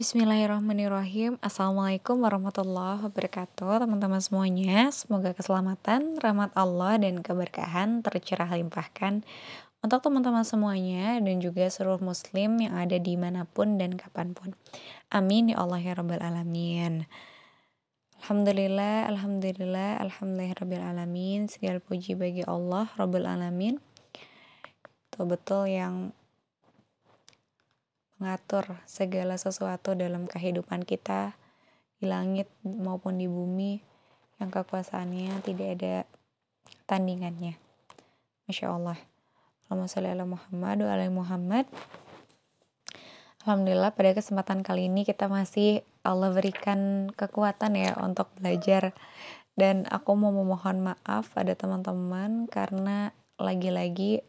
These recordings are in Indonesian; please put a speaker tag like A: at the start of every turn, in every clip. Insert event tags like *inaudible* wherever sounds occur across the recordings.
A: Bismillahirrahmanirrahim. Assalamualaikum warahmatullahi wabarakatuh Teman-teman semuanya. Semoga keselamatan, rahmat Allah dan keberkahan tercurah limpahkan Untuk teman-teman semuanya Dan juga seluruh muslim yang ada di mana pun dan kapan pun. Amin ya Allah ya Rabbal Alamin. Alhamdulillah, Alhamdulillah, Alhamdulillah Rabbil Alamin. Segala puji bagi Allah Rabbul Alamin. Betul-betul yang mengatur segala sesuatu dalam kehidupan kita di langit maupun di bumi yang kekuasaannya tidak ada tandingannya. Masya Allah. Alhamdulillah pada kesempatan kali ini kita masih Allah berikan kekuatan ya untuk belajar dan aku mau memohon maaf pada teman-teman karena lagi-lagi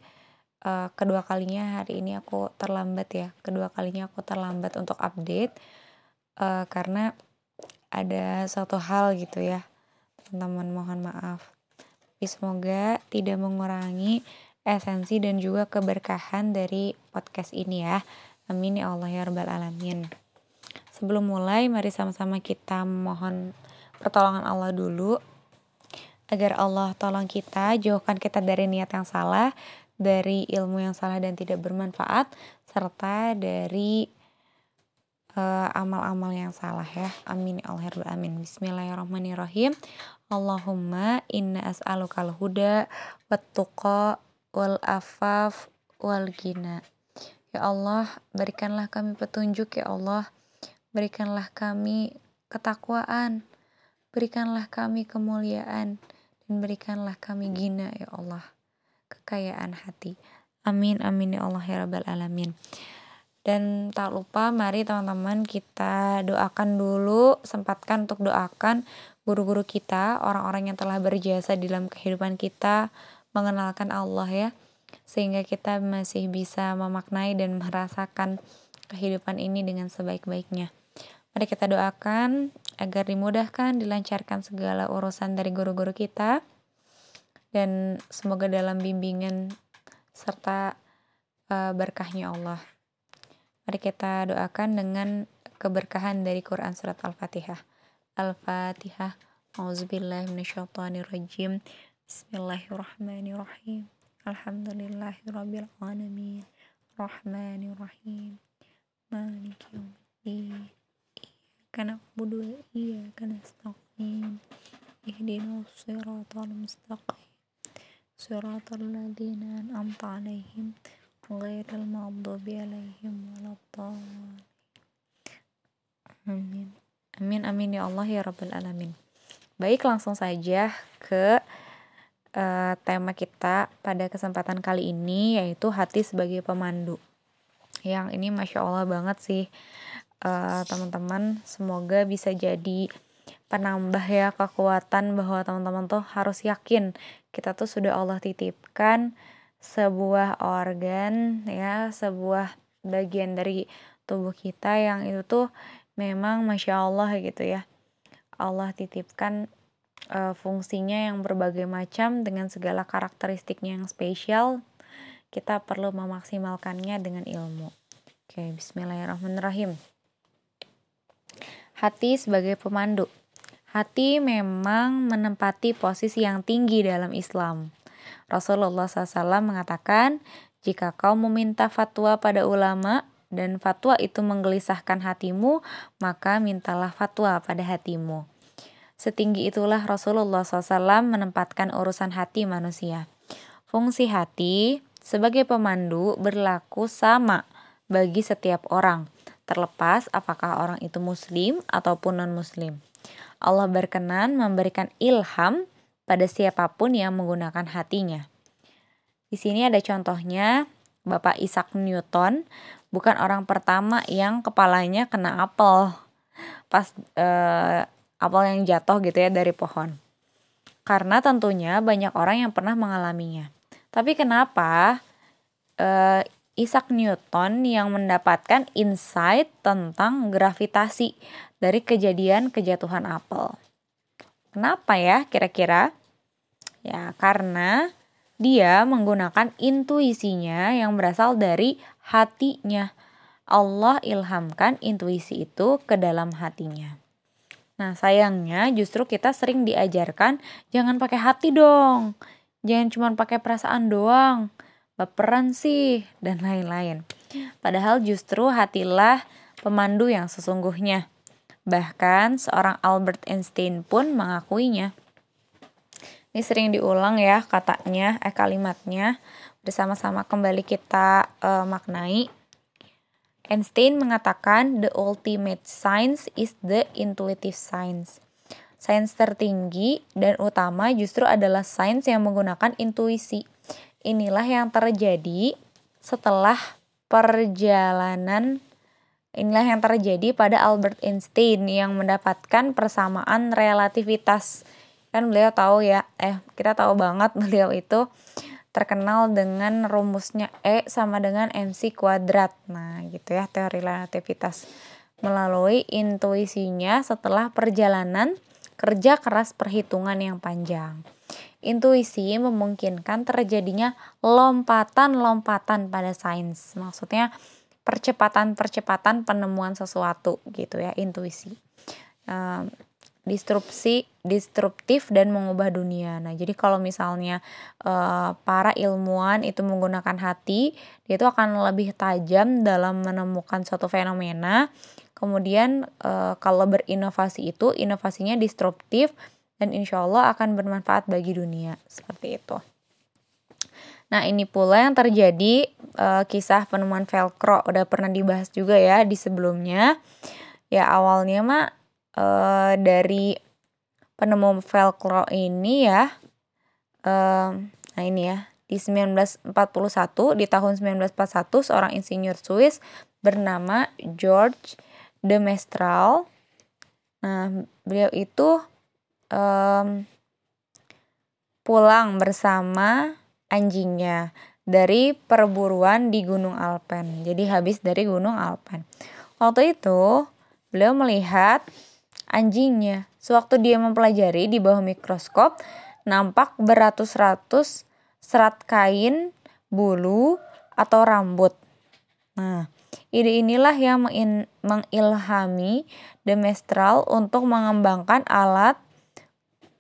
A: uh, kedua kalinya hari ini aku terlambat ya. Kedua kalinya aku terlambat untuk update uh, karena ada satu hal gitu ya. Teman-teman mohon maaf. Tapi semoga tidak mengurangi esensi dan juga keberkahan dari podcast ini ya. Amin ya Allah ya rabbal alamin. Sebelum mulai mari sama-sama kita mohon pertolongan Allah dulu. Agar Allah tolong kita jauhkan kita dari niat yang salah dari ilmu yang salah dan tidak bermanfaat serta dari uh, amal-amal uh, yang salah ya. Amin ya Allah ya amin. Bismillahirrahmanirrahim. Allahumma inna as'alukal huda wat tuqa wal afaf wal gina. Ya Allah, berikanlah kami petunjuk ya Allah. Berikanlah kami ketakwaan. Berikanlah kami kemuliaan dan berikanlah kami gina ya Allah kekayaan hati. Amin amin ya Allah ya rabbal alamin. Dan tak lupa mari teman-teman kita doakan dulu, sempatkan untuk doakan guru-guru kita, orang-orang yang telah berjasa di dalam kehidupan kita, mengenalkan Allah ya. Sehingga kita masih bisa memaknai dan merasakan kehidupan ini dengan sebaik-baiknya. Mari kita doakan agar dimudahkan, dilancarkan segala urusan dari guru-guru kita dan semoga dalam bimbingan serta uh, berkahnya Allah. Mari kita doakan dengan keberkahan dari Quran surat Al-Fatihah. Al-Fatihah. Auzubillahiminasyaitonirrajim. Bismillahirrahmanirrahim. Alhamdulillahirabbil alamin. Rahmanirrahim. Maliki yaumiddin. Iyyaka na'budu wa iyyaka nasta'in. Ihdinas siratal mustaqim. صراط الذين أنعمت عليهم غير المغضوب عليهم ولا الضالين Amin. Amin amin ya Allah ya Rabbal alamin. Baik, langsung saja ke uh, tema kita pada kesempatan kali ini yaitu hati sebagai pemandu. Yang ini masya Allah banget sih uh, teman-teman. Semoga bisa jadi penambah ya kekuatan bahwa teman-teman tuh harus yakin kita tuh sudah Allah titipkan sebuah organ ya sebuah bagian dari tubuh kita yang itu tuh memang masya Allah gitu ya. Allah titipkan uh, fungsinya yang berbagai macam dengan segala karakteristiknya yang spesial. Kita perlu memaksimalkannya dengan ilmu. Oke Bismillahirrahmanirrahim. Hati sebagai pemandu Hati memang menempati posisi yang tinggi dalam Islam. Rasulullah SAW mengatakan, jika kau meminta fatwa pada ulama dan fatwa itu menggelisahkan hatimu, maka mintalah fatwa pada hatimu. Setinggi itulah Rasulullah SAW menempatkan urusan hati manusia. Fungsi hati sebagai pemandu berlaku sama bagi setiap orang, terlepas apakah orang itu muslim ataupun non-muslim. Allah berkenan memberikan ilham pada siapa pun yang menggunakan hatinya. Di sini ada contohnya Bapak Isaac Newton bukan orang pertama yang kepalanya kena apel pas eh, apel yang jatuh gitu ya dari pohon. Karena tentunya banyak orang yang pernah mengalaminya. Tapi kenapa eh, Isaac Newton yang mendapatkan insight tentang gravitasi dari kejadian kejatuhan apel. Kenapa ya kira-kira? Ya, karena dia menggunakan intuisinya yang berasal dari hatinya. Allah ilhamkan intuisi itu ke dalam hatinya. Nah, sayangnya justru kita sering diajarkan jangan pakai hati dong. Jangan cuma pakai perasaan doang. Baperan sih dan lain-lain. Padahal justru hatilah pemandu yang sesungguhnya. Bahkan seorang Albert Einstein pun mengakuinya. Ini sering diulang ya katanya, eh kalimatnya. Bersama-sama kembali kita uh, maknai Einstein mengatakan the ultimate science is the intuitive science. Sains tertinggi dan utama justru adalah sains yang menggunakan intuisi. Inilah yang terjadi setelah perjalanan inilah yang terjadi pada Albert Einstein yang mendapatkan persamaan relativitas. Kan beliau tahu ya, eh kita tahu banget *laughs* beliau itu terkenal dengan rumusnya E sama dengan MC kuadrat. Nah, gitu ya teori relativitas. Melalui intuisinya setelah perjalanan kerja keras perhitungan yang panjang. Intuisi memungkinkan terjadinya lompatan-lompatan pada sains. Maksudnya percepatan-percepatan penemuan sesuatu gitu ya, intuisi. Um, disrupsi disruptif dan mengubah dunia. Nah, jadi kalau misalnya uh, para ilmuwan itu menggunakan hati, dia itu akan lebih tajam dalam menemukan suatu fenomena. Kemudian uh, kalau berinovasi itu inovasinya disruptif dan insya Allah akan bermanfaat bagi dunia seperti itu. Nah, ini pula yang terjadi uh, kisah penemuan velcro udah pernah dibahas juga ya di sebelumnya. Ya awalnya mah uh, dari penemu velcro ini ya um, nah ini ya di 1941 di tahun 1941 seorang insinyur Swiss bernama George de Mestral nah beliau itu um, pulang bersama anjingnya dari perburuan di Gunung Alpen. Jadi habis dari Gunung Alpen. Waktu itu beliau melihat anjingnya. Sewaktu dia mempelajari di bawah mikroskop, nampak beratus-ratus serat kain, bulu, atau rambut. Nah, ide inilah yang mengilhami Demestral untuk mengembangkan alat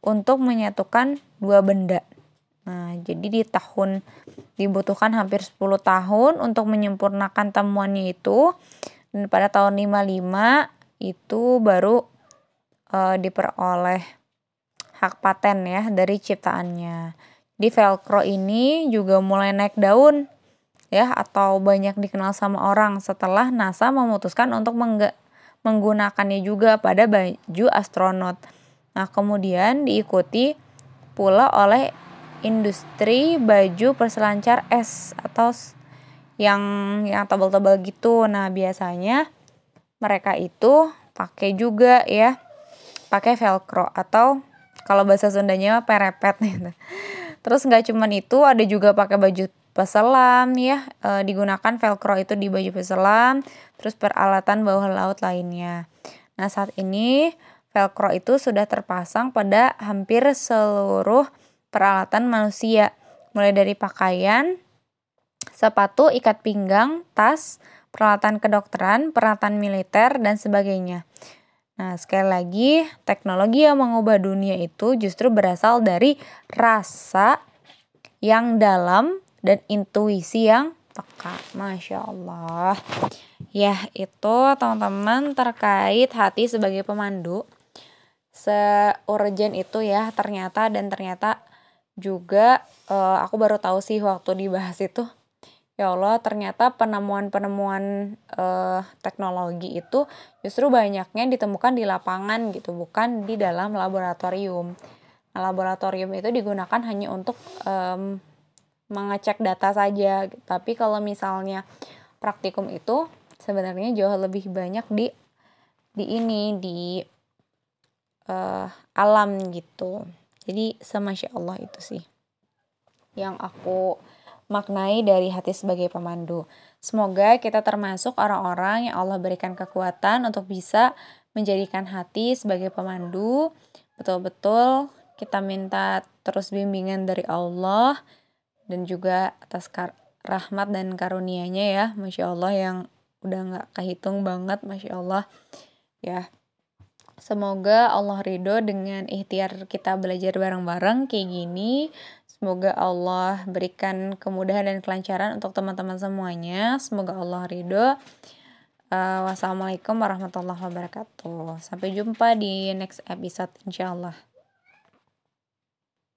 A: untuk menyatukan dua benda. Nah, jadi di tahun dibutuhkan hampir 10 tahun untuk menyempurnakan temuannya itu. Dan pada tahun 55 itu baru uh, diperoleh hak paten ya dari ciptaannya. Di Velcro ini juga mulai naik daun ya atau banyak dikenal sama orang setelah NASA memutuskan untuk menggunakannya juga pada baju astronot. Nah, kemudian diikuti pula oleh industri baju perselancar es atau yang yang tebal-tebal gitu. Nah, biasanya mereka itu pakai juga ya pakai velcro atau kalau bahasa Sundanya perepet gitu. Terus nggak cuman itu ada juga pakai baju peselam ya e, digunakan velcro itu di baju peselam terus peralatan bawah laut lainnya. Nah saat ini velcro itu sudah terpasang pada hampir seluruh peralatan manusia mulai dari pakaian, sepatu, ikat pinggang, tas, peralatan kedokteran, peralatan militer dan sebagainya. Nah, sekali lagi, teknologi yang mengubah dunia itu justru berasal dari rasa yang dalam dan intuisi yang peka. Masya Allah. Ya, itu teman-teman terkait hati sebagai pemandu. Se-urgent itu ya ternyata dan ternyata juga uh, aku baru tahu sih waktu dibahas itu. Ya Allah ternyata penemuan-penemuan uh, teknologi itu justru banyaknya ditemukan di lapangan gitu bukan di dalam laboratorium. Nah, laboratorium itu digunakan hanya untuk um, mengecek data saja. Tapi kalau misalnya praktikum itu sebenarnya jauh lebih banyak di di ini di uh, alam gitu jadi semasya Allah itu sih yang aku maknai dari hati sebagai pemandu. Semoga kita termasuk orang-orang yang Allah berikan kekuatan untuk bisa menjadikan hati sebagai pemandu. Betul-betul kita minta terus bimbingan dari Allah dan juga atas rahmat dan karunia-Nya ya, Masya Allah yang udah nggak kehitung banget masya Allah ya semoga Allah ridho dengan ikhtiar kita belajar bareng-bareng kayak gini Semoga Allah berikan kemudahan dan kelancaran untuk teman-teman semuanya. Semoga Allah ridho. Uh, wassalamualaikum warahmatullahi wabarakatuh. Sampai jumpa di next episode, insya Allah.